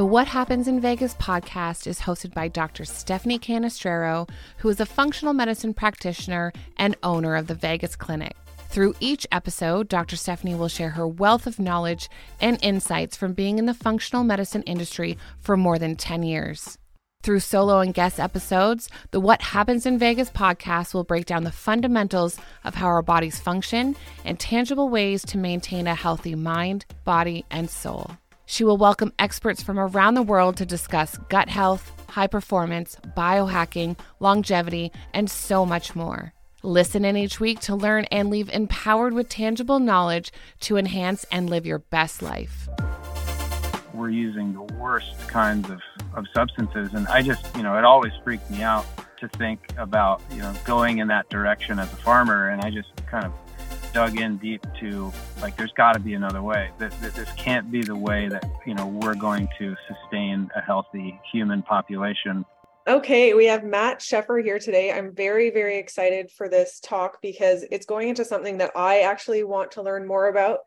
The What Happens in Vagus podcast is hosted by Dr. Stephanie Canestraro, who is a functional medicine practitioner and owner of the Vagus Clinic. Through each episode, Dr. Stephanie will share her wealth of knowledge and insights from being in the functional medicine industry for more than 10 years. Through solo and guest episodes, the What Happens in Vagus podcast will break down the fundamentals of how our bodies function and tangible ways to maintain a healthy mind, body, and soul. She will welcome experts from around the world to discuss gut health, high performance, biohacking, longevity, and so much more. Listen in each week to learn and leave empowered with tangible knowledge to enhance and live your best life. We're using the worst kinds of, of substances, and I just, you know, it always freaked me out to think about, you know, going in that direction as a farmer, and I just kind of dug in deep to like there's got to be another way that, this can't be the way that you know we're going to sustain a healthy human population Okay, we have Matt Sheffer here today. I'm very, very excited for this talk because it's going into something that I actually want to learn more about,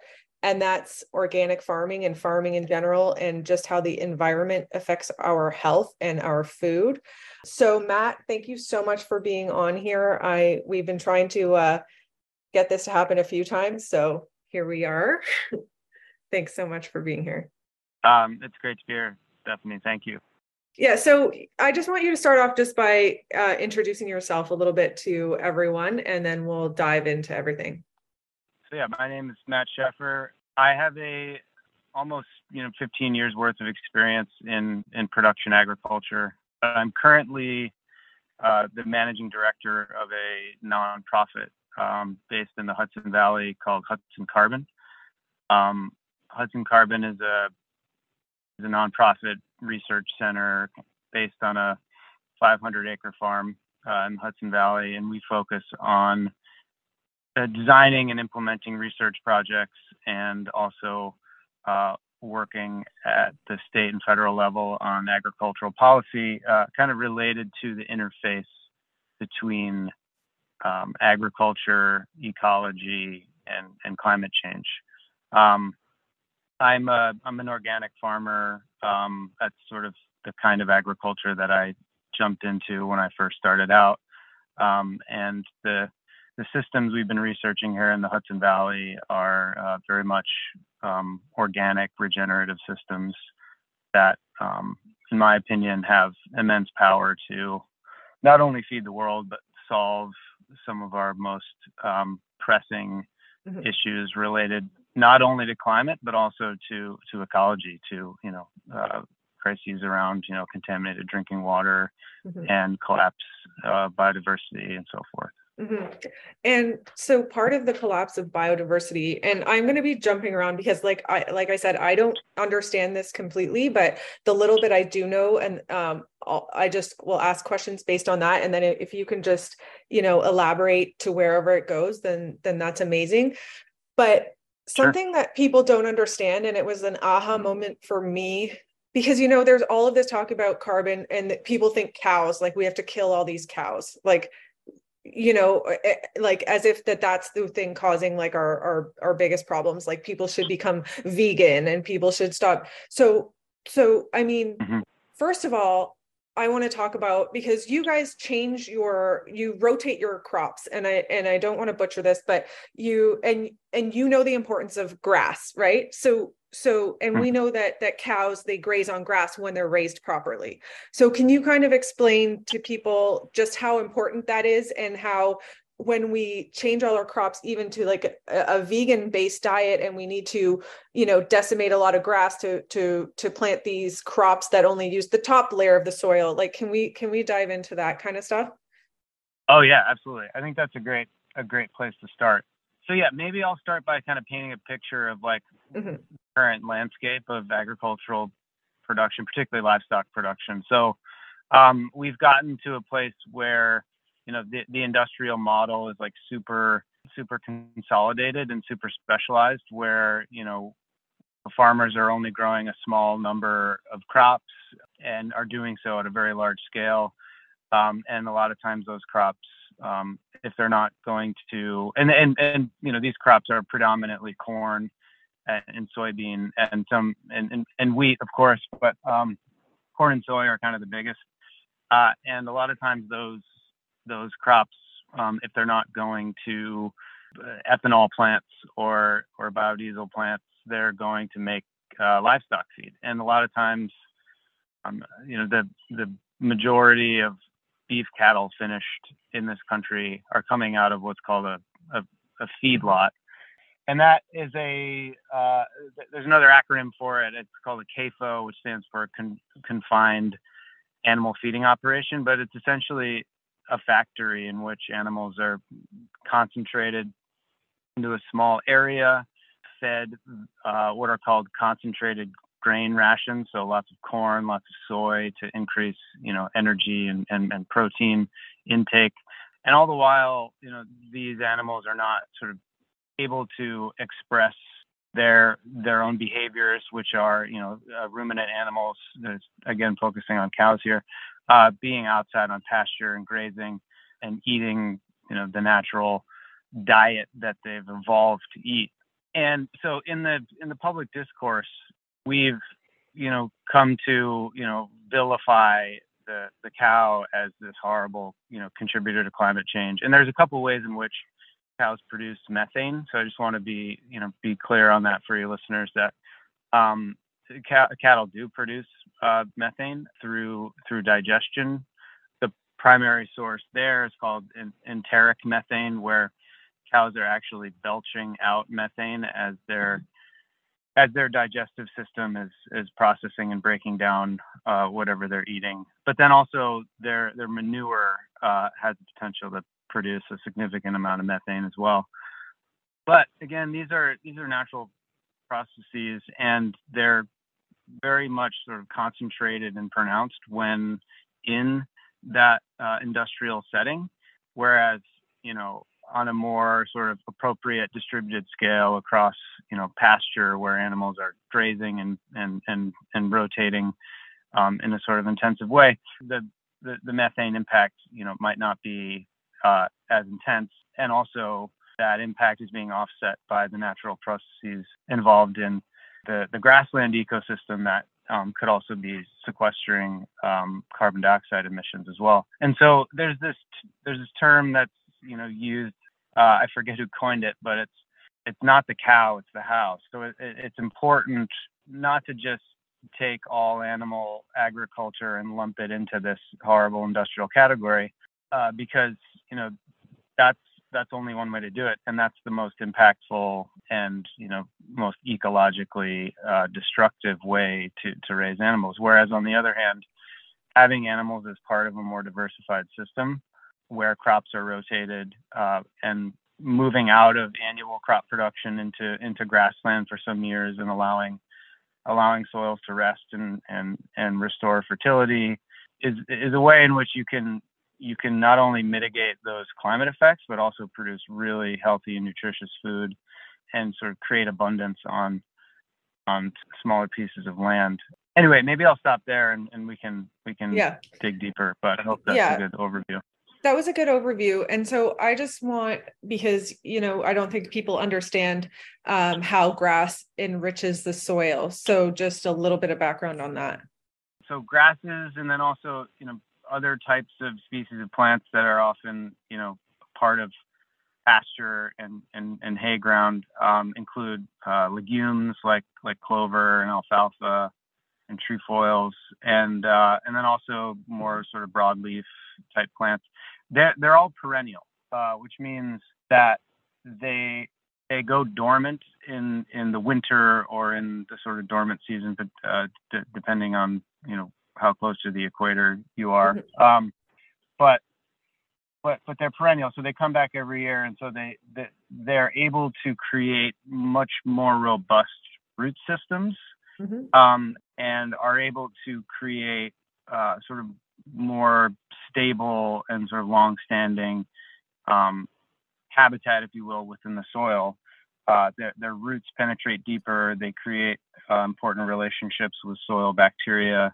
and that's organic farming and farming in general, and just how the environment affects our health and our food. So, Matt, thank you so much for being on here. I we've been trying to uh, get this to happen a few times, so here we are. Thanks so much for being here. Um, it's great to be here, Stephanie. Thank you. Yeah, so I just want you to start off just by uh, introducing yourself a little bit to everyone, and then we'll dive into everything. So yeah, my name is Matt Sheffer. I have a almost you know 15 years worth of experience in in production agriculture. I'm currently uh, the managing director of a nonprofit um, based in the Hudson Valley called Hudson Carbon. Um, Hudson Carbon is a is a nonprofit research center based on a 500 acre farm uh, in Hudson Valley, and we focus on uh, designing and implementing research projects and also uh, working at the state and federal level on agricultural policy, uh, kind of related to the interface between um, agriculture, ecology, and, and climate change. Um, I'm a, I'm an organic farmer. Um, that's sort of the kind of agriculture that I jumped into when I first started out. Um, and the the systems we've been researching here in the Hudson Valley are uh, very much um, organic, regenerative systems that, um, in my opinion, have immense power to not only feed the world but solve some of our most um, pressing mm-hmm. issues related not only to climate but also to to ecology, to you know uh, crises around you know contaminated drinking water mm-hmm. and collapse uh, biodiversity and so forth. Mm-hmm. And so part of the collapse of biodiversity, and I'm going to be jumping around because, like I like I said, I don't understand this completely, but the little bit I do know, and um, I'll, I just will ask questions based on that, and then if you can just you know elaborate to wherever it goes, then then that's amazing. But something sure. that people don't understand, and it was an aha moment for me because you know there's all of this talk about carbon and people think cows like we have to kill all these cows like you know eh, eh, like as if that that's the thing causing like our our our biggest problems like people should become vegan and people should stop so so i mean mm-hmm. first of all i want to talk about because you guys change your you rotate your crops and i and i don't want to butcher this but you and and you know the importance of grass right so so and we hmm. know that that cows they graze on grass when they're raised properly. So can you kind of explain to people just how important that is and how when we change all our crops even to like a, a vegan based diet and we need to you know decimate a lot of grass to to to plant these crops that only use the top layer of the soil like can we can we dive into that kind of stuff? Oh yeah absolutely. I think that's a great a great place to start so yeah, maybe I'll start by kind of painting a picture of like mm-hmm. current landscape of agricultural production, particularly livestock production. So um, we've gotten to a place where you know the, the industrial model is like super super consolidated and super specialized, where you know farmers are only growing a small number of crops and are doing so at a very large scale. Um, and a lot of times those crops um, if they're not going to and and and you know these crops are predominantly corn and soybean and some and, and, and wheat, of course, but um, corn and soy are kind of the biggest. Uh, and a lot of times those those crops, um, if they're not going to uh, ethanol plants or or biodiesel plants, they're going to make uh, livestock feed. And a lot of times, um, you know, the the majority of beef cattle finished in this country are coming out of what's called a, a, a feedlot. And that is a, uh, there's another acronym for it. It's called a CAFO, which stands for con- Confined Animal Feeding Operation, but it's essentially a factory in which animals are concentrated into a small area, fed uh, what are called concentrated grain rations, so lots of corn, lots of soy to increase, you know, energy and, and, and protein intake. And all the while, you know, these animals are not sort of able to express their their own behaviors, which are, you know, uh, ruminant animals. again, focusing on cows here, uh, being outside on pasture and grazing and eating, you know, the natural diet that they've evolved to eat. And so in the in the public discourse, we've you know come to you know vilify the the cow as this horrible you know contributor to climate change. And there's a couple ways in which cows produce methane. So i just want to be you know be clear on that for your listeners that um, cattle do produce uh, methane through through digestion. The primary source there is called enteric methane where cows are actually belching out methane as they're as their digestive system is is processing and breaking down uh, whatever they're eating. But then also their their manure uh, has the potential to produce a significant amount of methane as well. But again, these are these are natural processes, and they're very much sort of concentrated and pronounced when in that uh, industrial setting. Whereas you know on a more sort of appropriate distributed scale across you know pasture where animals are grazing and and and, and rotating um, in a sort of intensive way the, the, the methane impact you know might not be uh, as intense and also that impact is being offset by the natural processes involved in the, the grassland ecosystem that um, could also be sequestering um, carbon dioxide emissions as well. And so there's this there's this term that's you know used uh, I forget who coined it, but it's it's not the cow, it's the house. So it, it's important not to just take all animal agriculture and lump it into this horrible industrial category, uh, because you know that's that's only one way to do it, and that's the most impactful and you know most ecologically uh, destructive way to to raise animals. Whereas on the other hand, having animals as part of a more diversified system where crops are rotated uh, and moving out of annual crop production into into grassland for some years and allowing allowing soils to rest and and and restore fertility is is a way in which you can you can not only mitigate those climate effects but also produce really healthy and nutritious food and sort of create abundance on on smaller pieces of land anyway maybe i'll stop there and, and we can we can yeah. dig deeper but i hope that's yeah. a good overview that was a good overview. And so i just want because you know i don't think people understand um, how grass enriches the soil. So just a little bit of background on that. So grasses and then also you know other types of species of plants that are often you know part of pasture and and, and hay ground um, include uh, legumes like like clover and alfalfa and trefoils and uh, and then also more sort of broadleaf type plants they're they're all perennial, uh, which means that they they go dormant in in the winter or in the sort of dormant season, but uh, d- depending on you know how close to the equator you are. Mm-hmm. Um, but but but they're perennial, so they come back every year, and so they, they they're able to create much more robust root systems, mm-hmm. um, and are able to create uh, sort of more stable and sort of long-standing um, habitat, if you will, within the soil. Uh, their, their, roots penetrate deeper. They create uh, important relationships with soil bacteria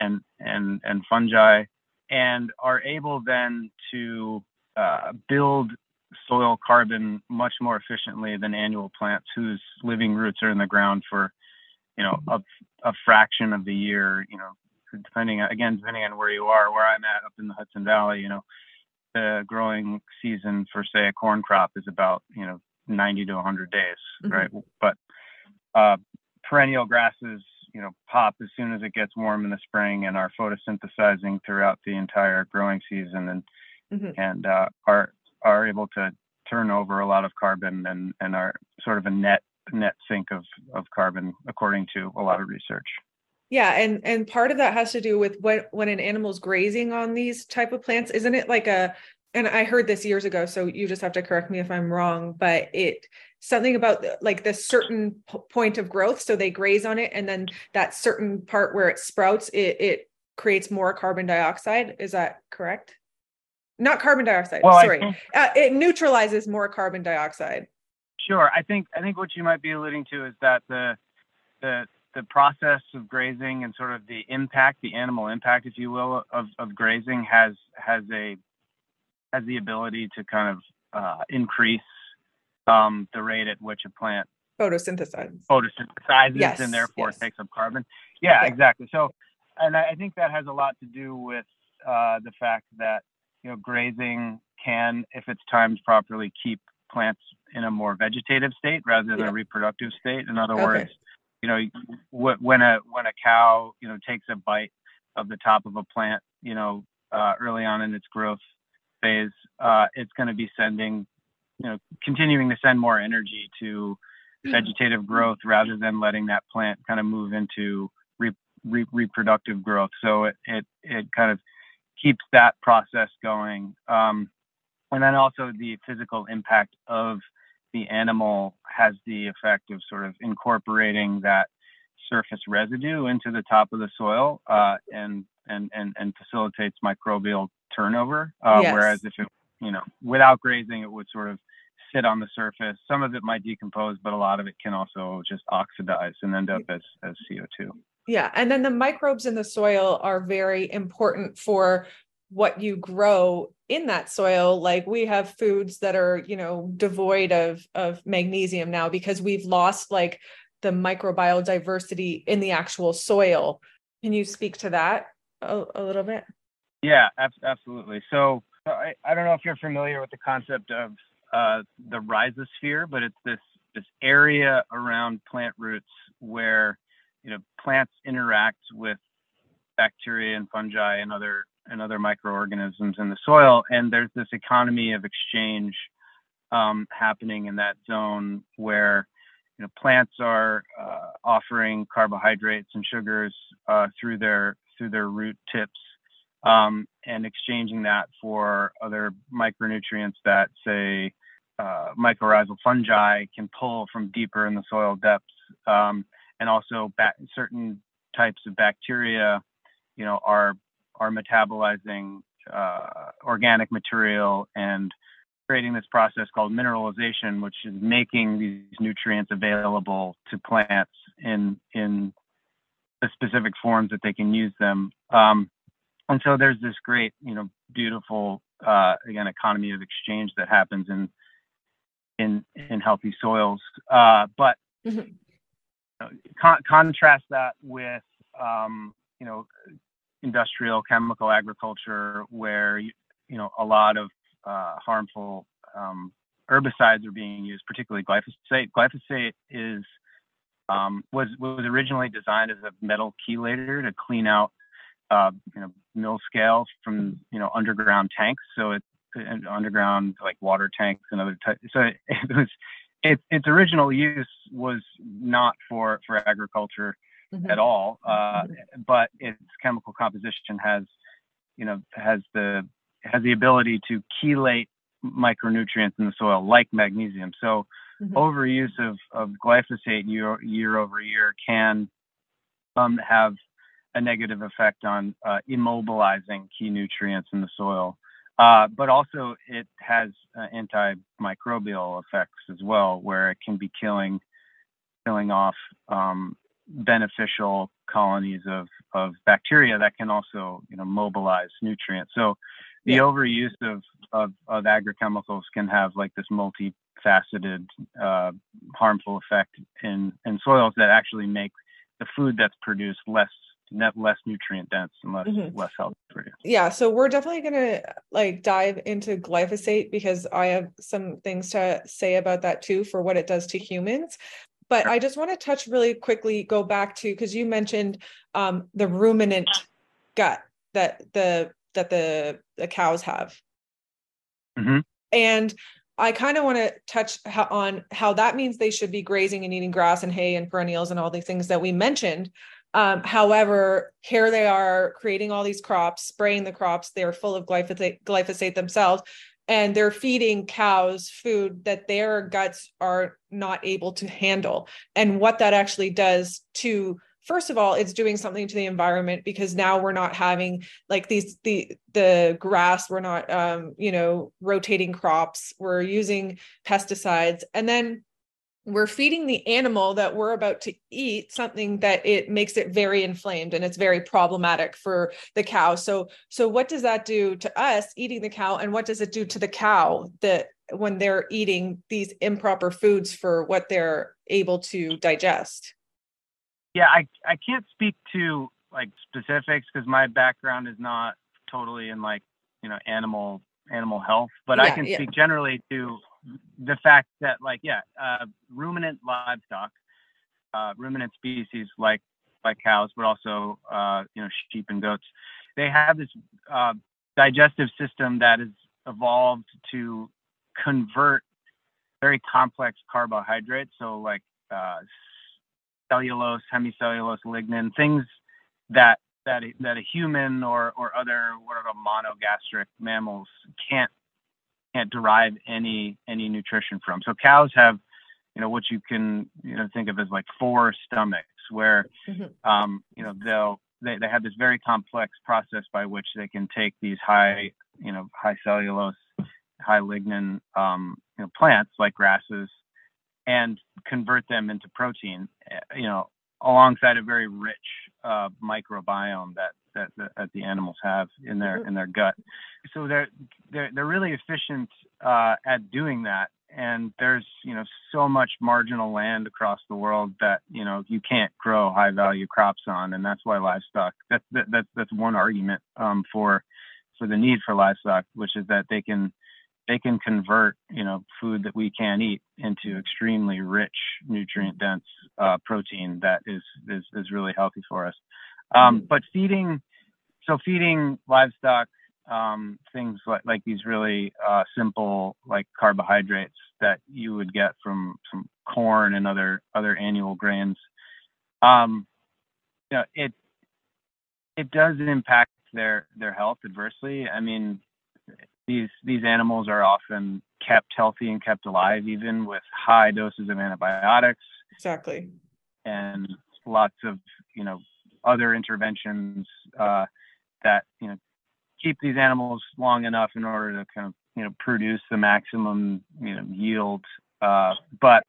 and and and fungi, and are able then to uh, build soil carbon much more efficiently than annual plants whose living roots are in the ground for, you know, a, a fraction of the year. You know, depending again depending on where you are. Where I'm at up in the Hudson Valley, you know, the growing season for say a corn crop is about you know 90 to 100 days, mm-hmm. right? But uh, perennial grasses, you know, pop as soon as it gets warm in the spring and are photosynthesizing throughout the entire growing season and mm-hmm. and uh, are are able to turn over a lot of carbon and and are sort of a net net sink of of carbon according to a lot of research. Yeah, and and part of that has to do with when when an animal's grazing on these type of plants, isn't it like a and I heard this years ago, so you just have to correct me if I'm wrong, but it something about like the certain p- point of growth. So they graze on it, and then that certain part where it sprouts, it it creates more carbon dioxide. Is that correct? Not carbon dioxide. Well, sorry, think, uh, it neutralizes more carbon dioxide. Sure, I think I think what you might be alluding to is that the the the process of grazing and sort of the impact, the animal impact, if you will, of, of grazing has has a has the ability to kind of uh, increase um, the rate at which a plant photosynthesizes, photosynthesizes, yes, and therefore yes. takes up carbon. Yeah, yeah, exactly. So, and I think that has a lot to do with uh, the fact that you know grazing can, if it's timed properly, keep plants in a more vegetative state rather than yeah. a reproductive state. In other okay. words, you know, when a when a cow you know takes a bite of the top of a plant, you know, uh, early on in its growth phase, uh, it's going to be sending, you know, continuing to send more energy to hmm. vegetative growth rather than letting that plant kind of move into re- re- reproductive growth. So it, it, it kind of keeps that process going. Um, and then also the physical impact of the animal has the effect of sort of incorporating that surface residue into the top of the soil uh, and, and, and, and facilitates microbial turnover. Uh, yes. Whereas if it, you know, without grazing, it would sort of sit on the surface. Some of it might decompose, but a lot of it can also just oxidize and end up as, as CO2. Yeah. And then the microbes in the soil are very important for what you grow in that soil. Like we have foods that are you know devoid of of magnesium now because we've lost like the microbial diversity in the actual soil. Can you speak to that a, a little bit? Yeah, absolutely. So I, I don't know if you're familiar with the concept of uh, the rhizosphere, but it's this this area around plant roots where you know plants interact with bacteria and fungi and other and other microorganisms in the soil, and there's this economy of exchange um, happening in that zone where you know plants are uh, offering carbohydrates and sugars uh, through their through their root tips um, and exchanging that for other micronutrients that, say, uh, mycorrhizal fungi can pull from deeper in the soil depths, um, and also certain types of bacteria, you know, are are metabolizing uh, organic material and creating this process called mineralization, which is making these nutrients available to plants in in the specific forms that they can use them. Um, and so there's this great, you know, beautiful uh, again economy of exchange that happens in in in healthy soils. Uh, but mm-hmm. con- contrast that with um, you know industrial chemical agriculture, where you, know a lot of uh, harmful um, herbicides are being used, particularly glyphosate. Glyphosate is um, was was originally designed as a metal chelator to clean out uh, you know mill scale from you know underground tanks. So it's underground like water tanks and other types. So it, it was it, its original use was not for for agriculture mm-hmm. at all, uh, mm-hmm. but its chemical composition has you know has the has the ability to chelate micronutrients in the soil like magnesium. So mm-hmm. overuse of, of glyphosate year year over year can um, have a negative effect on uh, immobilizing key nutrients in the soil. Uh, but also it has uh, antimicrobial effects as well, where it can be killing killing off um, beneficial colonies of, of bacteria that can also you know mobilize nutrients. So the yeah. overuse of, of of agrochemicals can have like this multifaceted uh, harmful effect in in soils that actually make the food that's produced less net less nutrient dense and less mm-hmm. less healthy for you. Yeah, so we're definitely gonna like dive into glyphosate because I have some things to say about that too for what it does to humans. But. I just want to touch really quickly, go back to because you mentioned um, the ruminant gut that the that the the cows have, mm-hmm. and I kind of want to touch on how that means they should be grazing and eating grass and hay and perennials and all these things that we mentioned. Um, however, here they are creating all these crops, spraying the crops. They're full of glyphosate, glyphosate themselves, and they're feeding cows food that their guts are not able to handle. And what that actually does to first of all it's doing something to the environment because now we're not having like these the the grass we're not um you know rotating crops we're using pesticides and then we're feeding the animal that we're about to eat something that it makes it very inflamed and it's very problematic for the cow. So so what does that do to us eating the cow? And what does it do to the cow that when they're eating these improper foods for what they're able to digest? Yeah i i can't speak to like specifics because my background is not totally in like you know animal animal health but yeah, i can yeah. speak generally to the fact that like yeah uh, ruminant livestock uh, ruminant species like like cows but also uh, you know sheep and goats they have this uh, digestive system that is evolved to convert very complex carbohydrates so like uh, cellulose hemicellulose lignin things that that that a human or or other what are monogastric mammals can't can't derive any any nutrition from. So cows have, you know, what you can you know think of as like four stomachs, where mm-hmm. um, you know they'll they, they have this very complex process by which they can take these high you know high cellulose, high lignin um, you know plants like grasses and convert them into protein. Eh, you know, alongside a very rich uh, microbiome that that, that, that the animals have in their mm-hmm. in their gut. So they're they're they're really efficient uh, at doing that. And there's you know so much marginal land across the world that you know you can't grow high value crops on, and that's why livestock. That's that, that's that's one argument um, for for the need for livestock, which is that they can they can convert you know food that we can't eat into extremely rich nutrient dense uh, protein that is, is is really healthy for us um, mm-hmm. but feeding so feeding livestock um, things like, like these really uh, simple like carbohydrates that you would get from some corn and other other annual grains um, you know it it does impact their their health adversely. I mean these these animals are often kept healthy and kept alive even with high doses of antibiotics exactly. and lots of you know other interventions uh, that you know keep these animals long enough in order to kind of you know produce the maximum you know yield uh, but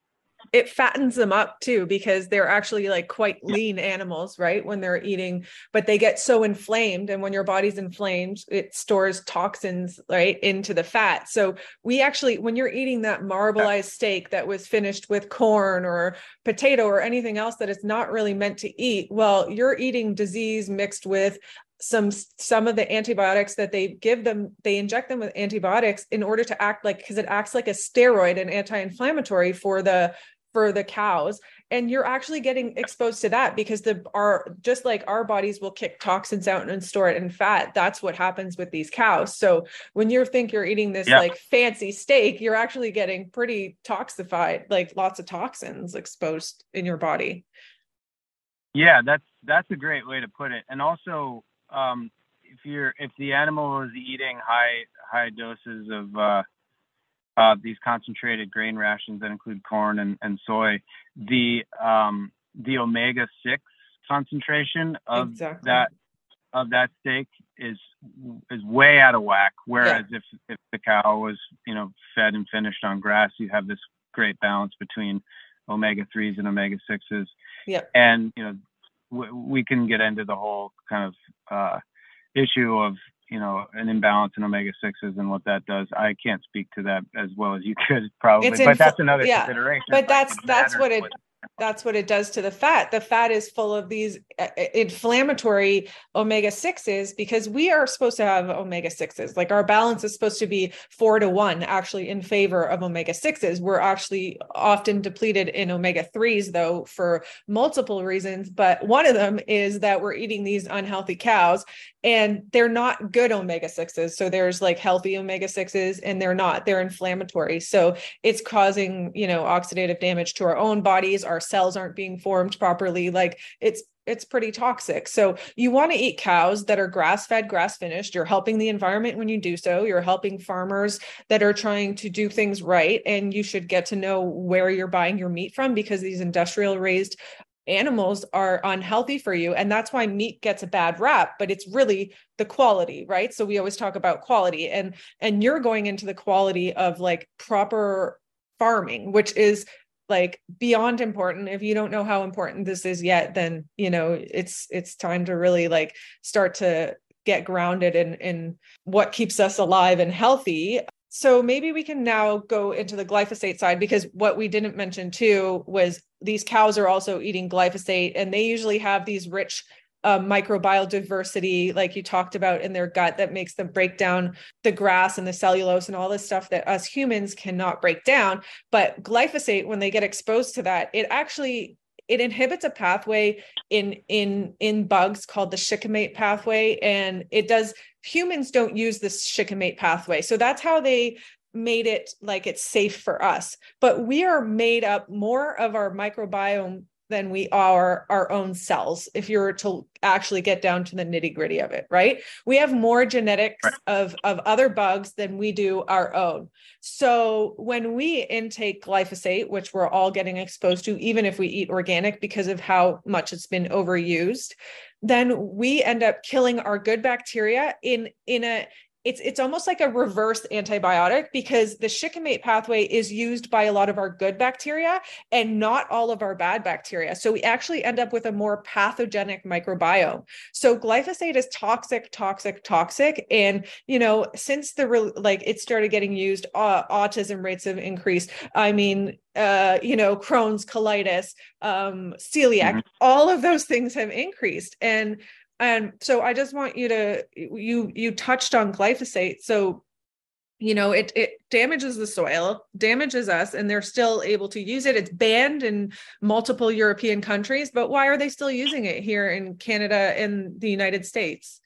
it fattens them up too because they're actually like quite lean animals right when they're eating but they get so inflamed and when your body's inflamed it stores toxins right into the fat. So we actually when you're eating that marbleized steak that was finished with corn or potato or anything else that it's not really meant to eat well you're eating disease mixed with some some of the antibiotics that they give them they inject them with antibiotics in order to act like because it acts like a steroid and anti-inflammatory for the for the cows. And you're actually getting exposed to that because the our just like our bodies will kick toxins out and store it in fat that's what happens with these cows. So when you think you're eating this yeah. like fancy steak you're actually getting pretty toxified like lots of toxins exposed in your body. Yeah that's that's a great way to put it. And also um if you're if the animal is eating high high doses of uh uh, these concentrated grain rations that include corn and, and soy, the um, the omega six concentration of exactly. that of that steak is is way out of whack. Whereas yeah. if if the cow was you know fed and finished on grass, you have this great balance between omega threes and omega sixes. Yeah. And you know we can get into the whole kind of uh, issue of you know an imbalance in omega sixes and what that does. I can't speak to that as well as you could probably, but that's another yeah, consideration. But that's that's what it that's what it does to the fat. The fat is full of these uh, uh, inflammatory omega 6s because we are supposed to have omega 6s. Like our balance is supposed to be four to one actually in favor of omega 6s. We're actually often depleted in omega 3s, though, for multiple reasons. But one of them is that we're eating these unhealthy cows and they're not good omega 6s so there's like healthy omega 6s and they're not they're inflammatory so it's causing you know oxidative damage to our own bodies our cells aren't being formed properly like it's it's pretty toxic. So you want to eat cows that are grass fed, grass finished. You're helping the environment when you do so. You're helping farmers that are trying to do things right. And you should get to know where you're buying your meat from because these industrial raised animals are unhealthy for you and that's why meat gets a bad rap but it's really the quality right so we always talk about quality and and you're going into the quality of like proper farming which is like beyond important. If you don't know how important this is yet then you know it's it's time to really like start to get grounded in in what keeps us alive and healthy. So maybe we can now go into the glyphosate side because what we didn't mention too was these cows are also eating glyphosate and they usually have these rich uh, microbial diversity like you talked about in their gut that makes them break down the grass and the cellulose and all this stuff that us humans cannot break down. But glyphosate when they get exposed to that it actually it inhibits a pathway in in in bugs called the shikimate pathway. And it does humans don't use this shikimate pathway. So that's how they made it like it's safe for us. But we are made up more of our microbiome than we are our own cells if you were to actually get down to the nitty gritty of it right we have more genetics right. of of other bugs than we do our own so when we intake glyphosate which we're all getting exposed to even if we eat organic because of how much it's been overused then we end up killing our good bacteria in in a it's it's almost like a reverse antibiotic because the shikimate pathway is used by a lot of our good bacteria and not all of our bad bacteria so we actually end up with a more pathogenic microbiome so glyphosate is toxic toxic toxic and you know since the re- like it started getting used uh, autism rates have increased i mean uh, you know, Crohn's, colitis, um, celiac, mm-hmm. all of those things have increased. And and so i just want you to you you touched on glyphosate. So you know it it damages the soil damages us and they're still able to use it. It's banned in multiple european countries but why are they still using it here in canada and the united states?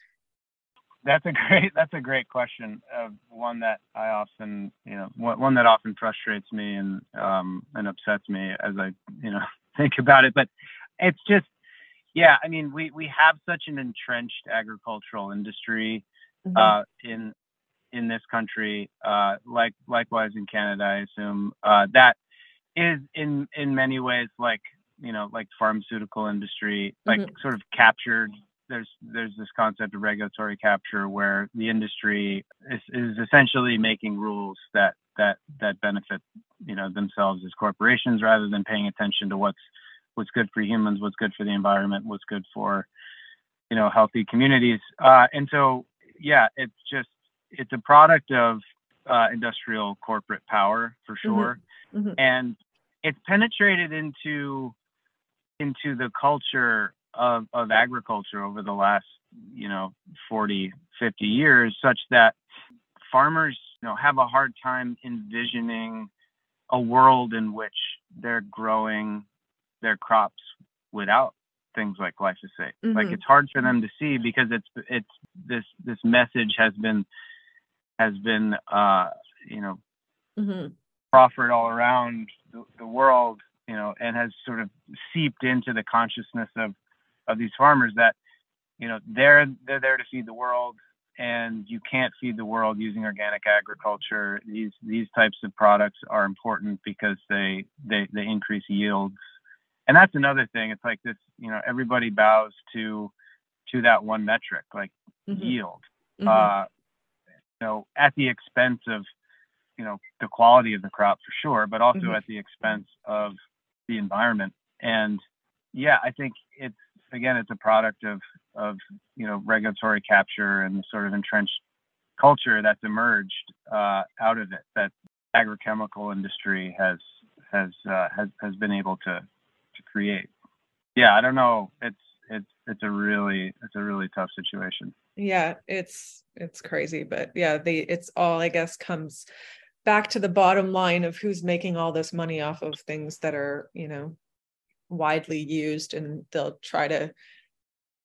That's a great that's a great question uh, one that i often you know one, one that often frustrates me and um and upsets me as i you know think about it. But it's just yeah, I mean, we we have such an entrenched agricultural industry mm-hmm. uh, in in this country, uh, like likewise in Canada, I assume uh, that is in in many ways like you know like pharmaceutical industry, like mm-hmm. sort of captured. There's there's this concept of regulatory capture where the industry is, is essentially making rules that that that benefit you know themselves as corporations rather than paying attention to what's what's good for humans, what's good for the environment, what's good for you know healthy communities. Uh, and so yeah, it's just it's a product of uh, industrial corporate power for mm-hmm. sure, mm-hmm. Mm-hmm. and it's penetrated into into the culture of, of agriculture over the last you know 40 50 years such that farmers you know have a hard time envisioning a world in which they're growing their crops without things like glyphosate. Mm-hmm. Like it's hard for them to see because it's it's this this message has been has been uh, you know mm-hmm. proffered all around the, the, world, you know, and has sort of seeped into the consciousness of of these farmers that you know they're they're there to feed the world and you can't feed the world using organic agriculture these these types of products are important because they they they increase yields and that's another thing it's like this you know everybody bows to to that one metric like mm-hmm. yield mm-hmm. uh you know at the expense of you know the quality of the crop for sure but also mm-hmm. at the expense of the environment and yeah i think it's again, it's a product of of you know regulatory capture and the sort of entrenched culture that's emerged uh, out of it that agrochemical industry has has uh, has has been able to to create. Yeah, I don't know. It's it's it's a really it's a really tough situation. Yeah, it's it's crazy, but yeah, the it's all I guess comes back to the bottom line of who's making all this money off of things that are, you know, widely used and they'll try to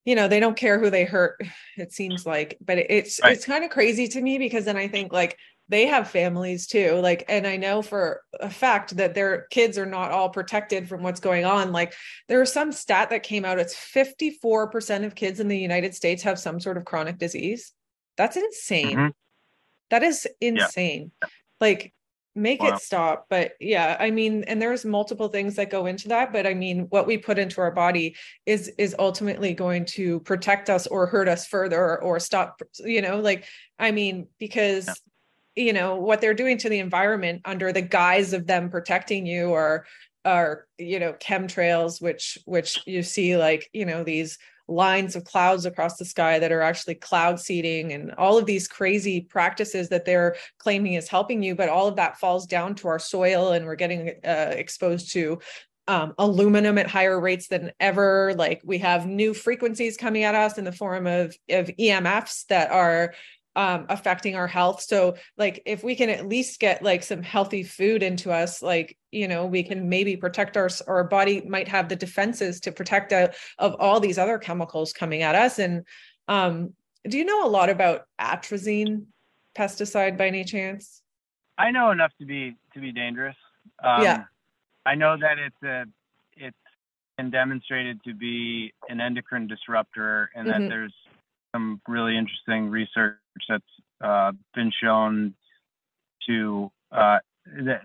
you know they don't care who they hurt it seems like but it's right. it's kind of crazy to me because then i think like they have families too like and i know for a fact that their kids are not all protected from what's going on like there was some stat that came out it's 54% of kids in the united states have some sort of chronic disease that's insane mm-hmm. that is insane yeah. like make wow. it stop but yeah i mean and there's multiple things that go into that but i mean what we put into our body is is ultimately going to protect us or hurt us further or, or stop you know like i mean because yeah you know what they're doing to the environment under the guise of them protecting you or or you know chemtrails which which you see like you know these lines of clouds across the sky that are actually cloud seeding and all of these crazy practices that they're claiming is helping you but all of that falls down to our soil and we're getting uh, exposed to um, aluminum at higher rates than ever. Like we have new frequencies coming at us in the form of of emfs that are um, affecting our health. So, like, if we can at least get like some healthy food into us, like, you know, we can maybe protect our our body might have the defenses to protect out of all these other chemicals coming at us. And um, do you know a lot about atrazine pesticide by any chance? I know enough to be to be dangerous. Um, yeah, I know that it's a it's been demonstrated to be an endocrine disruptor, and mm-hmm. that there's some really interesting research that's uh, been shown to uh, that,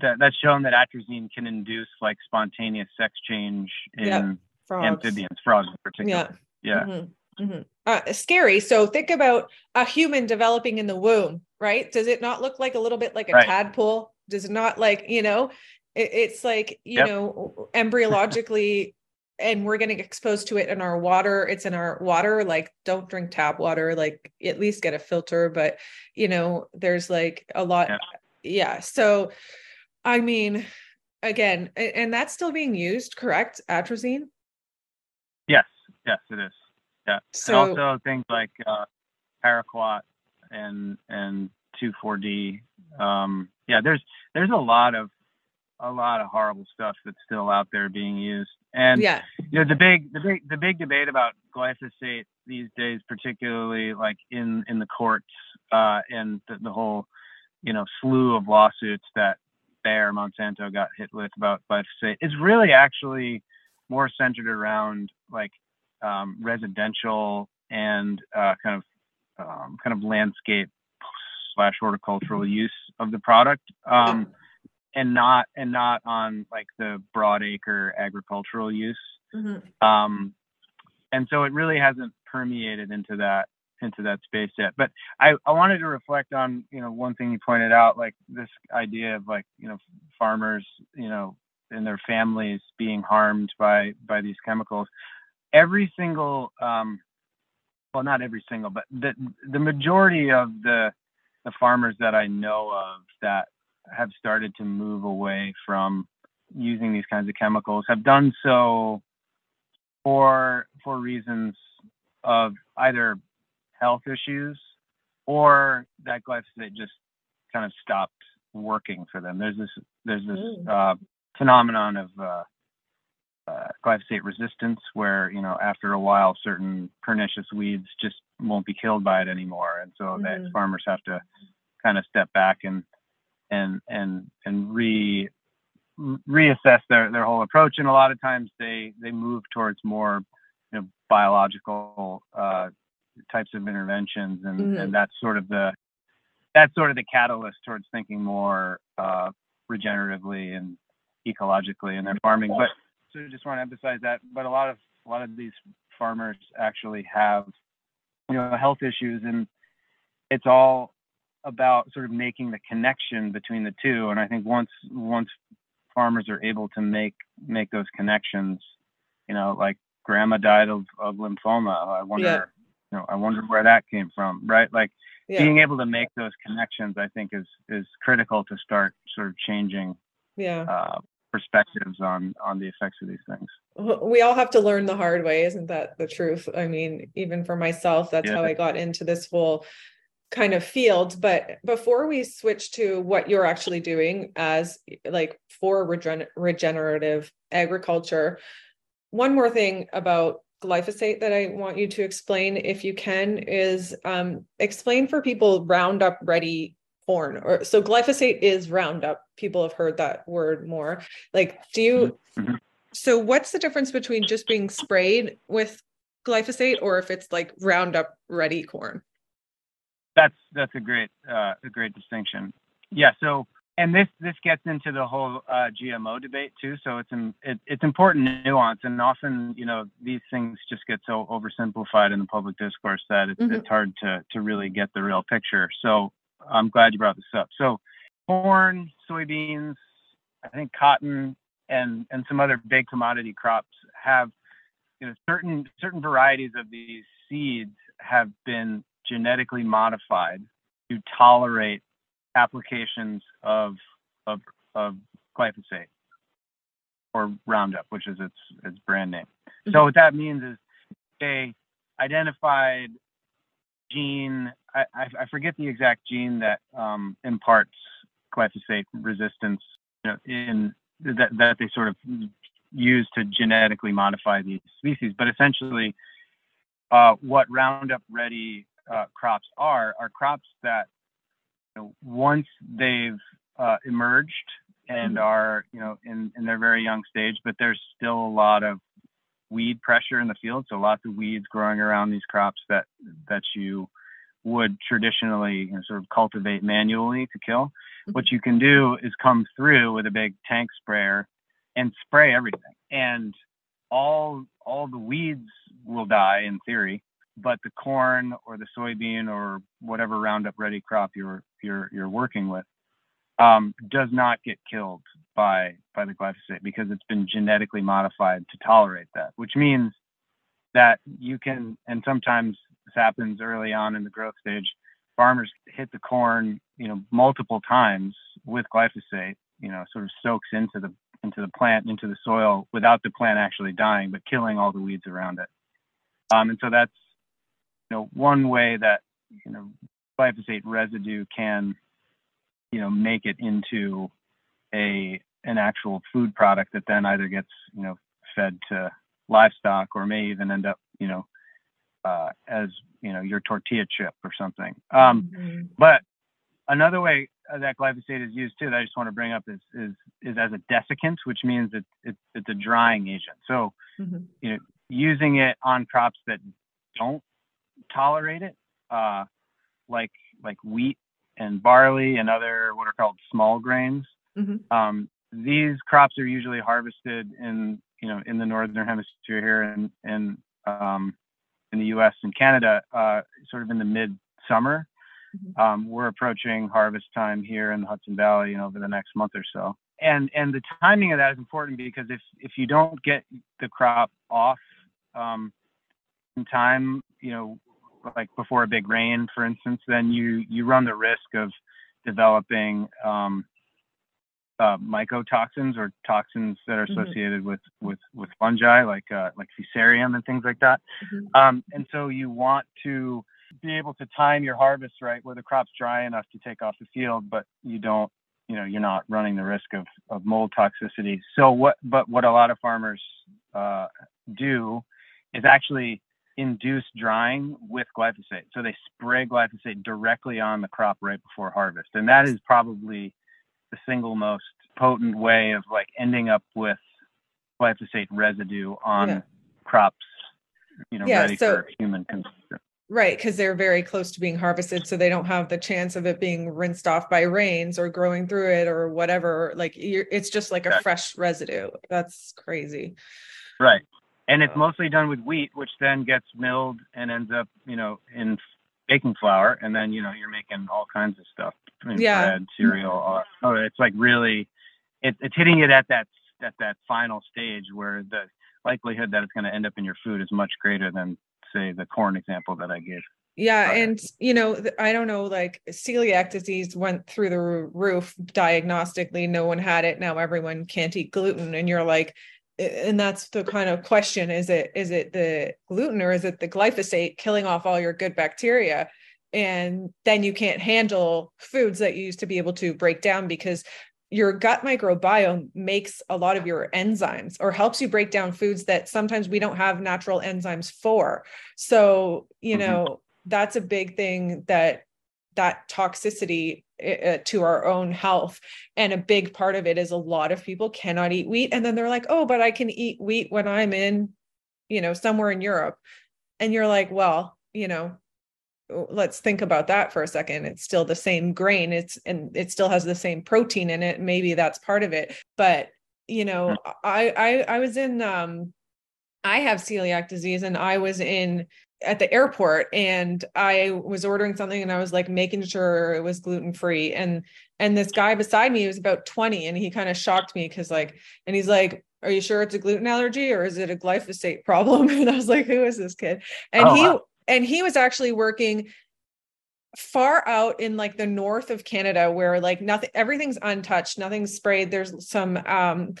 that that's shown that atrazine can induce like spontaneous sex change in yep. amphibians, frogs in particular. Yeah. Yeah. Mm-hmm. Mm-hmm. Uh, scary. So think about a human developing in the womb, right? Does it not look like a little bit like a right. tadpole? Does it not like, you know, it, it's like, you yep. know, embryologically and we're getting exposed to it in our water. It's in our water like don't drink tap water like at least get a filter but you know there's like a lot yeah, yeah. so i mean again and that's still being used correct atrazine? Yes yes it is. Yeah so, and also things like uh paraquat and and 2,4-D um yeah there's there's a lot of a lot of horrible stuff that's still out there being used. And yeah, you know the big the big the big debate about glyphosate these days, particularly like in in the courts uh, and the, the whole you know slew of lawsuits that Bayer Monsanto got hit with about glyphosate is really actually more centered around like um, residential and uh, kind of um, kind of landscape slash horticultural use of the product. Um, and not and not on like the broad acre agricultural use. Mm-hmm. Um, and so it really hasn't permeated into that into that space yet. But I, I wanted to reflect on you know one thing you pointed out, like this idea of like you know farmers you know and their families being harmed by by these chemicals. Every single um, well not every single, but the the majority of the the farmers that I know of that have started to move away from using these kinds of chemicals have done so for for reasons of either health issues or that glyphosate just kind of stopped working for them. There's this there's this mm. uh, phenomenon of uh, uh, glyphosate resistance where you know after a while certain pernicious weeds just won't be killed by it anymore, and so mm-hmm. that farmers have to kind of step back and and and and re reassess their their whole approach. And a lot of times they they move towards more you know biological uh, types of interventions. And mm-hmm. and that's sort of the that's sort of the catalyst towards thinking more uh, regeneratively and ecologically in their farming. But so I just want to emphasize that. But a lot of a lot of these farmers actually have you know health issues. And it's all about sort of making the connection between the two. And I think once once farmers are able to make make those connections, you know, like grandma died of, of lymphoma. I wonder, Yeah. you know, I wonder where that came from, right? Like Yeah. being able to make those connections, I think, is is critical to start sort of changing Yeah. uh, perspectives on on the effects of these things. We all have to learn the hard way isn't that the truth i mean even for myself that's how i got into this whole kind of field but before we switch to what you're actually doing as like for regen- regenerative agriculture one more thing about glyphosate that i want you to explain if you can is um, explain for people roundup ready corn or so glyphosate is roundup people have heard that word more like do you Mhm. so what's the difference between just being sprayed with glyphosate or if it's like Roundup ready corn? That's that's a great uh, a great distinction. Yeah. So and this this gets into the whole uh, GMO debate too. So it's an, it, it's important nuance, and often you know these things just get so oversimplified in the public discourse that it's, Mhm. it's hard to to really get the real picture. So I'm glad you brought this up. So corn, soybeans, I think cotton, and and some other big commodity crops have you know certain certain varieties of these seeds have been genetically modified to tolerate applications of of of glyphosate or Roundup, which is its its brand name. So what that means is they identified gene. I, I, I forget the exact gene that um, imparts glyphosate resistance. You know, in that that they sort of use to genetically modify these species, but essentially, uh, what Roundup Ready uh, crops are are crops that you know, once they've uh, emerged and Mhm. are you know in in their very young stage, but there's still a lot of weed pressure in the field, so lots of weeds growing around these crops that that you would traditionally you know, sort of cultivate manually to kill. What you can do is come through with a big tank sprayer and spray everything, and all all the weeds will die in theory, but the corn or the soybean or whatever Roundup Ready crop you're you're you're working with um, does not get killed by by the glyphosate because it's been genetically modified to tolerate that, which means that you can and sometimes this happens early on in the growth stage. Farmers hit the corn, you know, multiple times with glyphosate, you know, sort of soaks into the into the plant, into the soil without the plant actually dying, but killing all the weeds around it. Um, and so that's you know one way that you know glyphosate residue can you know make it into a an actual food product that then either gets you know fed to livestock or may even end up you know uh, as you know your tortilla chip or something. Um, Mhm. but another way that glyphosate is used too that I just want to bring up is is is as a desiccant, which means it's it's, it's a drying agent. So Mhm. you know using it on crops that don't tolerate it, uh, like like wheat and barley and other what are called small grains. Mhm. Um, these crops are usually harvested in you know in the northern hemisphere here in in um, in the U.S. and Canada, uh, sort of in the mid summer. Mhm. Um, we're approaching harvest time here in the Hudson Valley, you know, over the next month or so. And and the timing of that is important because if if you don't get the crop off um, in time, you know, like before a big rain, for instance, then you you run the risk of developing um, uh, mycotoxins or toxins that are Mhm. associated with with with fungi like uh, like fusarium and things like that. Mhm. Um, and so you want to be able to time your harvest right where the crop's dry enough to take off the field, but you don't, you know, you're not running the risk of, of mold toxicity. So what, but what a lot of farmers uh, do is actually induce drying with glyphosate. So they spray glyphosate directly on the crop right before harvest. And that is probably the single most potent way of like ending up with glyphosate residue on Yeah. crops, you know, Yeah, ready so- for human consumption. Right, because they're very close to being harvested, so they don't have the chance of it being rinsed off by rains or growing through it or whatever. Like you're, it's just like a Yeah. fresh residue. That's crazy. Right. And it's Oh. mostly done with wheat, which then gets milled and ends up, you know, in baking flour. And then, you know, you're making all kinds of stuff. Yeah. Bread, cereal. All, oh, it's like really, it, it's hitting it at that, at that final stage where the, likelihood that it's going to end up in your food is much greater than say the corn example that I gave. Yeah, and you know, I don't know, like celiac disease went through the roof diagnostically. No one had it. Now everyone can't eat gluten, and you're like, and that's the kind of question: is it is it the gluten or is it the glyphosate killing off all your good bacteria? And then you can't handle foods that you used to be able to break down because your gut microbiome makes a lot of your enzymes or helps you break down foods that sometimes we don't have natural enzymes for. So, you mm-hmm. know, that's a big thing that that toxicity uh, to our own health. And a big part of it is a lot of people cannot eat wheat. And then they're like oh but i can eat wheat when i'm in you know somewhere in europe. And you're like well you know let's think about that for a second. It's still the same grain. It's and it still has the same protein in it. Maybe that's part of it. But you know hmm. I, I i was in um i have celiac disease and i was in at the airport and I was ordering something and I was like making sure it was gluten free and and this guy beside me was about 20 and he kind of shocked me cuz like and he's like are you sure it's a gluten allergy or is it a glyphosate problem and I was like who is this kid and oh, he wow. and he was actually working far out in like the north of Canada where like nothing everything's untouched nothing's sprayed there's some um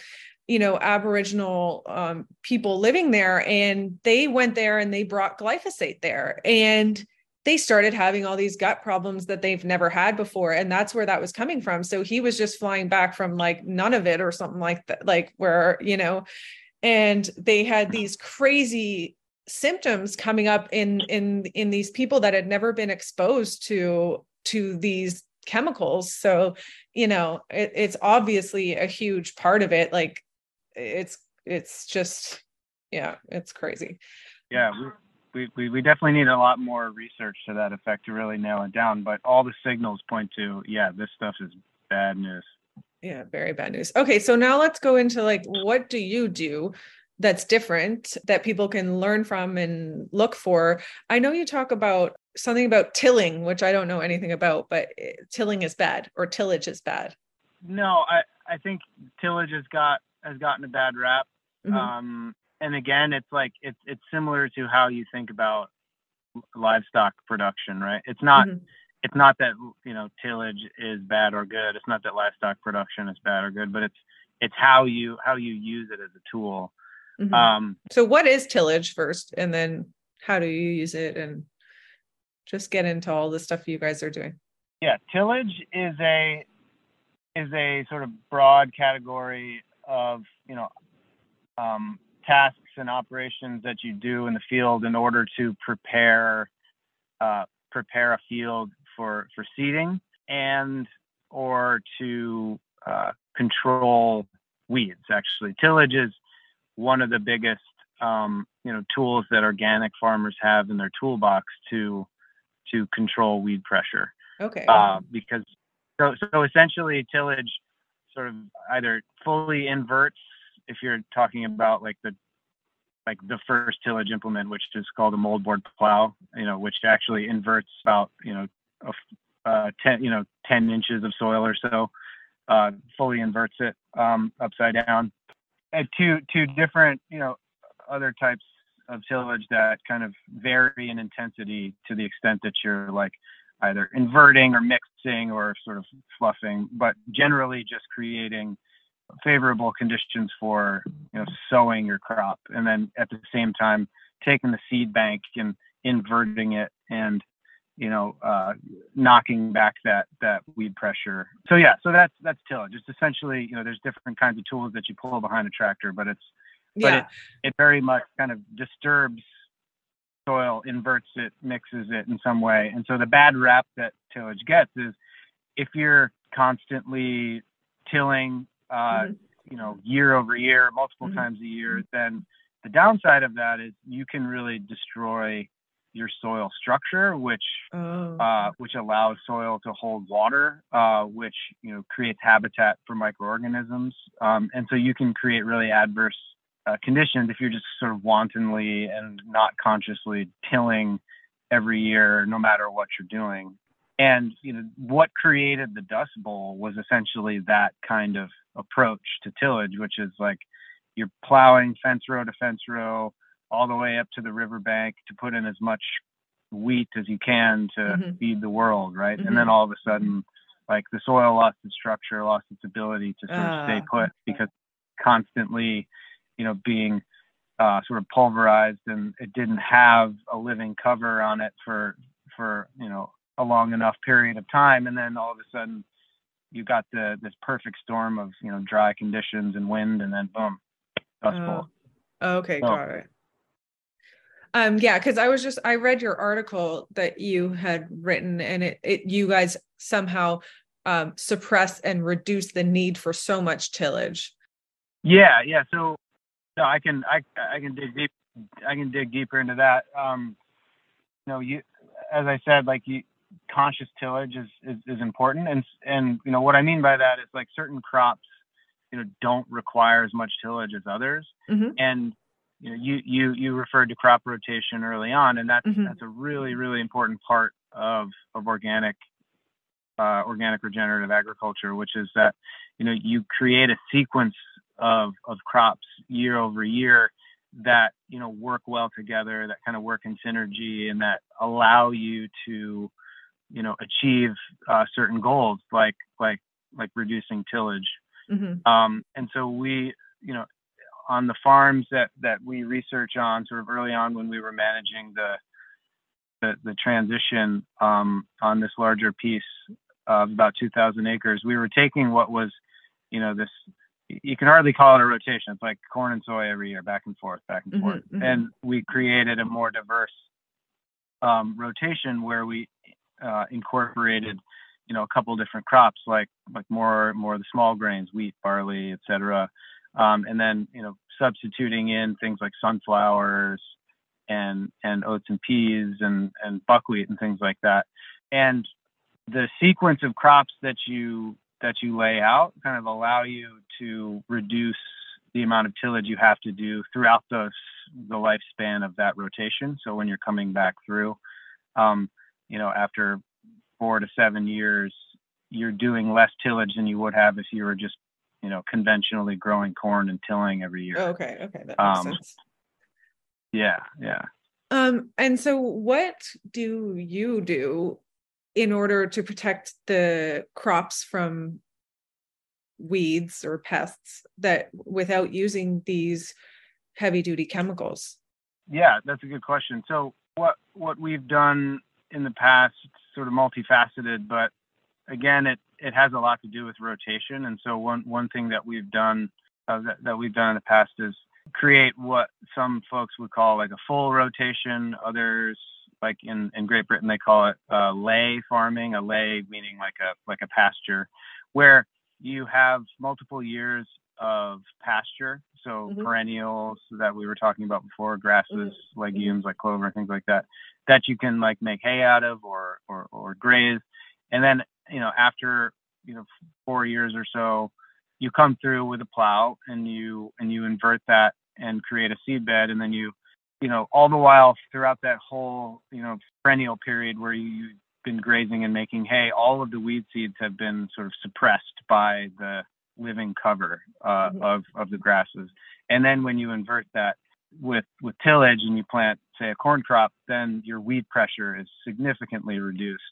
you know aboriginal um, people living there and they went there and they brought glyphosate there and they started having all these gut problems that they've never had before and that's where that was coming from. So he was just flying back from like Nunavut or something like that like where you know and they had these crazy symptoms coming up in in in these people that had never been exposed to to these chemicals. So you know it, it's obviously a huge part of it like it's it's just yeah it's crazy. Yeah we, we we definitely need a lot more research to that effect to really nail it down but all the signals point to yeah this stuff is bad news. Yeah very bad news. Okay so now let's go into like what do you do that's different that people can learn from and look for? I know you talk about something about tilling which i don't know anything about but eh, tilling is bad or tillage is bad. No i i think tillage has got has gotten a bad rap. Mm-hmm. Um, and again, it's like it's it's similar to how you think about livestock production, right? It's not mm-hmm. it's not that you know tillage is bad or good. It's not that livestock production is bad or good, but it's it's how you how you use it as a tool. Mm-hmm. Um, so, what is tillage first, and then how do you use it, and just get into all the stuff you guys are doing? Yeah, tillage is a is a sort of broad category of you know um, tasks and operations that you do in the field in order to prepare uh, prepare a field for for seeding and or to uh, control weeds. Actually, tillage is one of the biggest um, you know tools that organic farmers have in their toolbox to to control weed pressure. Okay. Uh, because so so essentially tillage sort of either fully inverts if you're talking about like the like the first tillage implement, which is called a moldboard plow, you know, which actually inverts about you know a, uh, ten you know ten inches of soil or so, uh, fully inverts it um, upside down. And two two different you know other types of tillage that kind of vary in intensity to the extent that you're like either inverting or mixing or sort of fluffing, but generally just creating favorable conditions for you know sowing your crop, and then at the same time taking the seed bank and inverting it and you know uh, knocking back that that weed pressure. So yeah, so that's that's tillage. It's essentially you know there's different kinds of tools that you pull behind a tractor, but it's yeah. but it, it very much kind of disturbs soil, inverts it, mixes it in some way. And so the bad rap that tillage gets is if you're constantly tilling, uh, mm-hmm. you know, year over year, multiple mm-hmm. times a year, then the downside of that is you can really destroy your soil structure, which oh. uh, which allows soil to hold water, uh, which you know creates habitat for microorganisms, um, and so you can create really adverse uh, conditions if you're just sort of wantonly and not consciously tilling every year, no matter what you're doing. And you know what created the Dust Bowl was essentially that kind of approach to tillage, which is like you're plowing fence row to fence row all the way up to the riverbank to put in as much wheat as you can to Mm-hmm. feed the world, right? And Mhm. then all of a sudden, like the soil lost its structure, lost its ability to sort of stay Ah. put because constantly, you know, being uh, sort of pulverized and it didn't have a living cover on it for for you know a long enough period of time, and then all of a sudden you got the this perfect storm of you know dry conditions and wind, and then boom, dust bowl. Oh, okay, So- got it. Um, yeah, because I was just I read your article that you had written, and it, it you guys somehow um, suppress and reduce the need for so much tillage. Yeah, yeah. So no, I can I I can dig deep I can dig deeper into that. Um, you know, you as I said, like you conscious tillage is, is is important, and and you know what I mean by that is like certain crops, you know, don't require as much tillage as others, Mhm. and you know you you you referred to crop rotation early on, and that's Mhm. that's a really really important part of of organic uh, organic regenerative agriculture, which is that you know you create a sequence of of crops year over year that you know work well together, that kind of work in synergy, and that allow you to you know achieve uh, certain goals like like like reducing tillage. Mhm. Um, and so we you know on the farms that that we research on sort of early on when we were managing the the, the transition um, on this larger piece of about 2,000 acres, we were taking what was, you know, this. You can hardly call it a rotation. It's like corn and soy every year, back and forth, back and Mhm, forth. mhm. And we created a more diverse um, rotation where we uh, incorporated, you know, a couple different crops like like more more of the small grains, wheat, barley, etc. Um, and then you know substituting in things like sunflowers and and oats and peas and and buckwheat and things like that. And the sequence of crops that you that you lay out kind of allow you to reduce the amount of tillage you have to do throughout the the lifespan of that rotation. So when you're coming back through, um, you know, after four to seven years, you're doing less tillage than you would have if you were just, you know, conventionally growing corn and tilling every year. Okay, okay, that makes Um, sense. Yeah, yeah. Um, and so what do you do in order to protect the crops from weeds or pests that without using these heavy duty chemicals? Yeah, that's a good question. So what what we've done in the past, sort of multifaceted, but again, it it has a lot to do with rotation. And so one one thing that we've done uh, that, that we've done in the past is create what some folks would call like a full rotation. Others, like in in Great Britain, they call it uh, ley farming. A ley meaning like a like a pasture, where you have multiple years of pasture, so Mhm. perennials that we were talking about before, grasses, Mm-hmm. legumes like clover, things like that, that you can like make hay out of or or or graze, and then you know after you know four years or so, you come through with a plow and you and you invert that and create a seed bed, and then you you know all the while throughout that whole you know perennial period where you, you've been grazing and making hay, all of the weed seeds have been sort of suppressed by the living cover uh, Mhm. of of the grasses. And then when you invert that with with tillage and you plant say a corn crop, then your weed pressure is significantly reduced.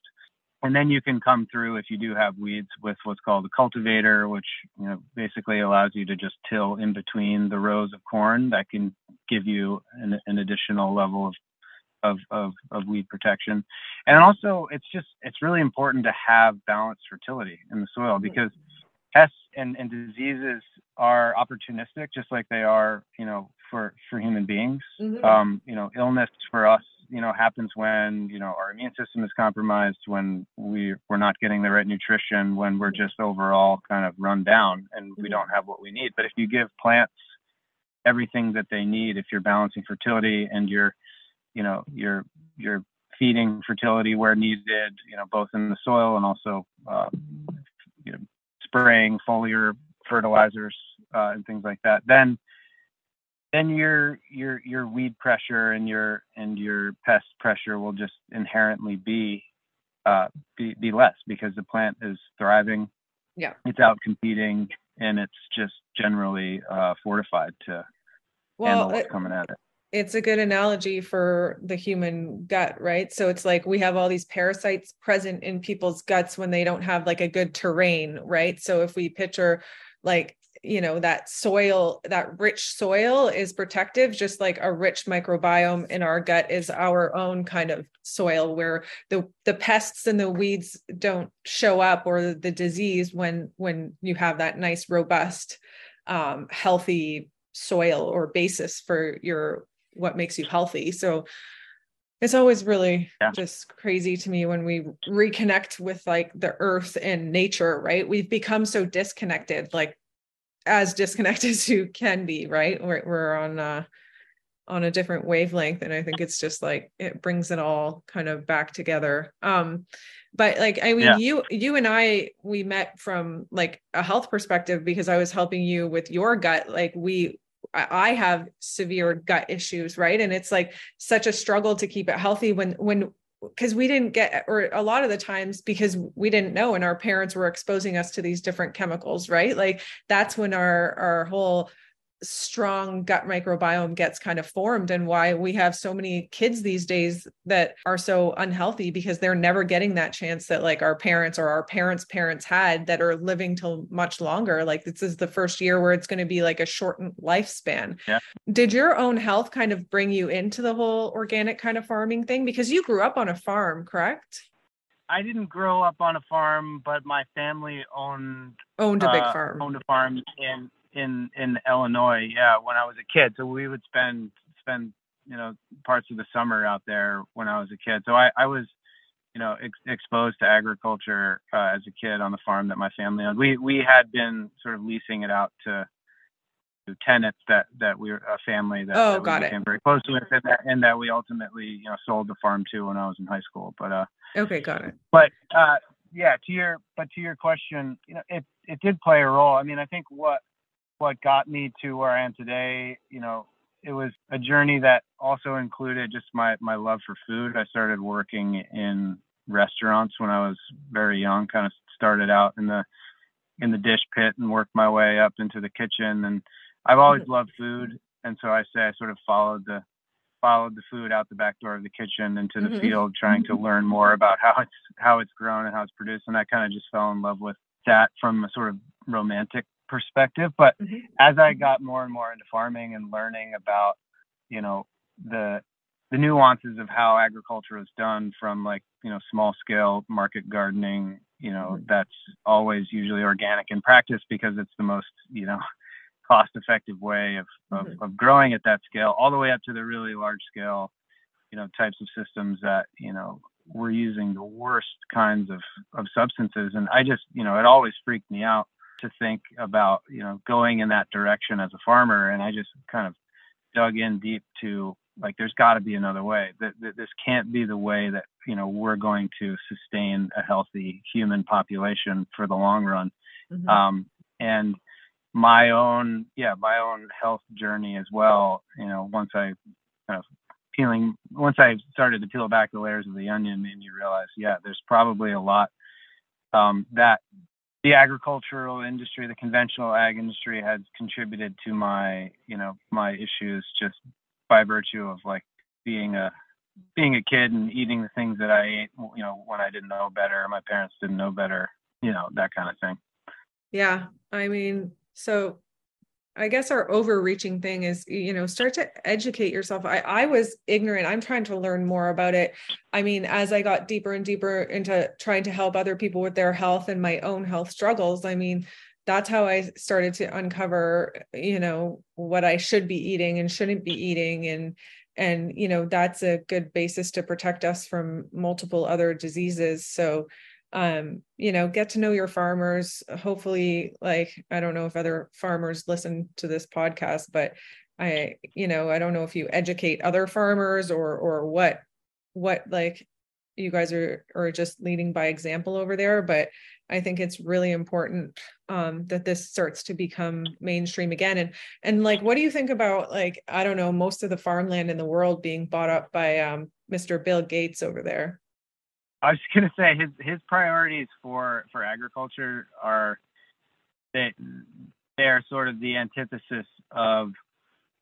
And then you can come through if you do have weeds with what's called a cultivator, which you know basically allows you to just till in between the rows of corn. That can give you an, an additional level of of, of, of weed protection. And also, it's just it's really important to have balanced fertility in the soil because pests and, and diseases are opportunistic, just like they are, you know, for for human beings. Mhm. Um, you know, illness for us, you know, happens when you know our immune system is compromised, when we we're not getting the right nutrition, when we're just overall kind of run down and we Mhm. don't have what we need. But if you give plants everything that they need, if you're balancing fertility and you're, you know, you're you're feeding fertility where needed, you know, both in the soil and also, uh, you know, spraying foliar fertilizers uh, and things like that, then then your your your weed pressure and your and your pest pressure will just inherently be uh, be, be less because the plant is thriving. Yeah. It's out competing and it's just generally uh, fortified to well, handle what's coming at it. It's a good analogy for the human gut, right? So it's like we have all these parasites present in people's guts when they don't have like a good terrain, right? So if we picture like you know that soil that rich soil is protective just like a rich microbiome in our gut is our own kind of soil where the the pests and the weeds don't show up or the disease when when you have that nice robust um, healthy soil or basis for your what makes you healthy so it's always really yeah. just crazy to me when we reconnect with like the earth and nature right we've become so disconnected like as disconnected as you can be right we're, we're on uh on a different wavelength and i think it's just like it brings it all kind of back together um but like i mean yeah. you you and i we met from like a health perspective because i was helping you with your gut like we I have severe gut issues, right? And it's like such a struggle to keep it healthy when when because we didn't get or a lot of the times because we didn't know and our parents were exposing us to these different chemicals right? Like that's when our our whole strong gut microbiome gets kind of formed and why we have so many kids these days that are so unhealthy because they're never getting that chance that like our parents or our parents parents had that are living till much longer like this is the first year where it's going to be like a shortened lifespan yeah. did your own health kind of bring you into the whole organic kind of farming thing because you grew up on a farm correct I didn't grow up on a farm, but my family owned owned a big uh, farm. Owned a farm in in in Illinois, yeah, when I was a kid. So we would spend spend you know parts of the summer out there when I was a kid. So I I was you know ex- exposed to agriculture uh, as a kid on the farm that my family owned. We we had been sort of leasing it out to tenants that that we were a family that, oh, that we got became it. very close with and that, and that we ultimately you know sold the farm to when I was in high school but uh okay got it but uh yeah to your but to your question you know it it did play a role I mean I think what what got me to where I am today. You know, it was a journey that also included just my my love for food. I started working in restaurants when I was very young. Kind of started out in the in the dish pit and worked my way up into the kitchen. And I've always mm-hmm. loved food, and so I say I sort of followed the followed the food out the back door of the kitchen into the mm-hmm. field, trying to mm-hmm. learn more about how it's how it's grown and how it's produced. And I kind of just fell in love with that from a sort of romantic perspective. But mm-hmm. as I got more and more into farming and learning about, you know, the the nuances of how agriculture is done from like, you know, small scale market gardening, you know, mm-hmm. that's always usually organic in practice because it's the most, you know, cost effective way of, of, mm-hmm. of growing at that scale, all the way up to the really large scale, you know, types of systems that, you know, we're using the worst kinds of, of substances. And I just, you know, it always freaked me out to think about you know going in that direction as a farmer. And i just kind of dug in deep to like there's got to be another way. That, that this can't be the way that you know we're going to sustain a healthy human population for the long run. Mm-hmm. um, and my own yeah my own health journey as well you know once i kind of peeling once i started to peel back the layers of the onion made me realize yeah there's probably a lot um, that the agricultural industry, the conventional ag industry has contributed to my, you know, my issues just by virtue of like being a being a kid and eating the things that I ate, you know, when I didn't know better, my parents didn't know better, you know, that kind of thing. Yeah. I mean, so I guess our overreaching thing is, you know, start to educate yourself. I, I was ignorant. I'm trying to learn more about it. I mean, as I got deeper and deeper into trying to help other people with their health and my own health struggles, I mean, that's how I started to uncover, you know, what I should be eating and shouldn't be eating. And, and, you know, that's a good basis to protect us from multiple other diseases. So, um, you know, get to know your farmers. Hopefully, like, I don't know if other farmers listen to this podcast, but I, you know, I don't know if you educate other farmers or, or what, what like you guys are, are just leading by example over there. But I think it's really important um, that this starts to become mainstream again. And and like, what do you think about like I don't know most of the farmland in the world being bought up by um, Mr. Bill Gates over there? I was gonna say his his priorities for for agriculture are they they are sort of the antithesis of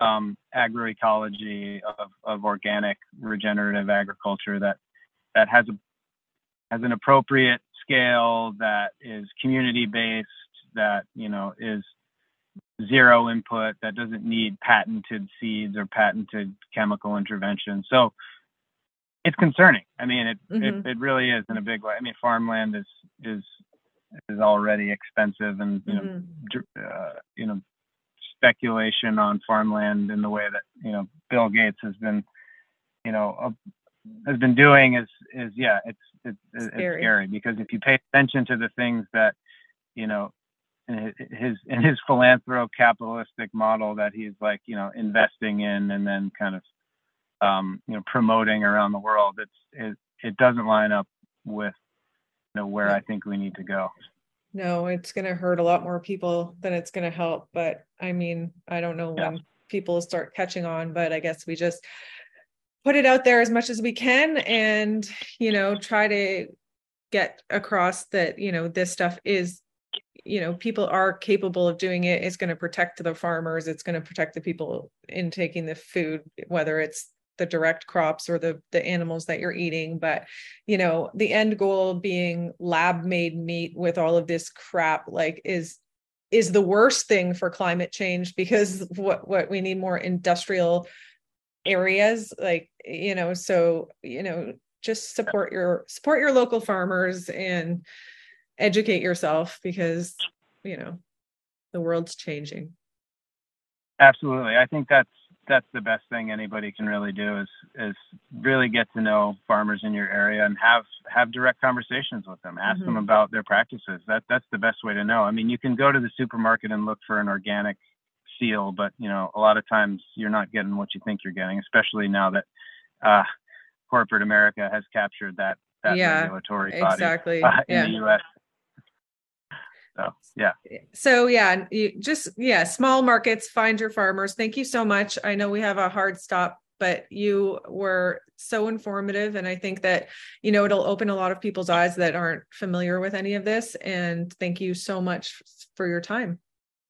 um, agroecology of, of organic regenerative agriculture that that has a has an appropriate scale that is community based that you know is zero input that doesn't need patented seeds or patented chemical intervention. So it's concerning i mean it, mm-hmm. it it really is in a big way i mean farmland is is is already expensive and you mm-hmm. know uh, you know speculation on farmland in the way that you know Bill Gates has been you know uh, has been doing is is yeah it's it's, it's scary. scary because if you pay attention to the things that you know in his in his philanthrop capitalistic model that he's like you know investing in and then kind of um, you know promoting around the world it's it, it doesn't line up with you know where I think we need to go no, it's going to hurt a lot more people than it's going to help. But I mean, I don't know yeah. when people start catching on, but I guess we just put it out there as much as we can and, you know, try to get across that, you know, this stuff is you know people are capable of doing it it's going to protect the farmers it's going to protect the people in taking the food whether it's the direct crops or the the animals that you're eating but you know the end goal being lab made meat with all of this crap like is is the worst thing for climate change because what what we need more industrial areas like you know so you know just support your support your local farmers and educate yourself because you know the world's changing. Absolutely. I think that's that's the best thing anybody can really do is is really get to know farmers in your area and have have direct conversations with them ask mm-hmm. them about their practices that that's the best way to know i mean you can go to the supermarket and look for an organic seal but you know a lot of times you're not getting what you think you're getting especially now that uh, corporate america has captured that that yeah, regulatory body exactly. uh, in yeah. the us so yeah. So yeah, you just yeah, small markets, find your farmers. Thank you so much. I know we have a hard stop, but you were so informative and I think that you know it'll open a lot of people's eyes that aren't familiar with any of this and thank you so much for your time.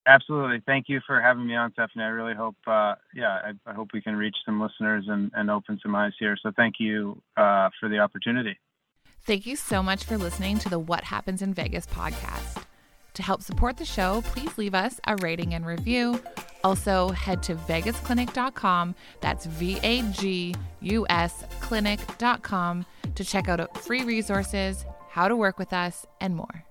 Absolutely. Thank you for having me on, Stephanie. I really hope, uh, yeah, I, I, hope we can reach some listeners and, and open some eyes here. So thank you uh, for the opportunity. Thank you so much for listening to the What Happens in Vagus podcast. To help support the show, please leave us a rating and review. Also, head to vagusclinic.com, that's V A G U S clinic.com, to check out free resources, how to work with us, and more.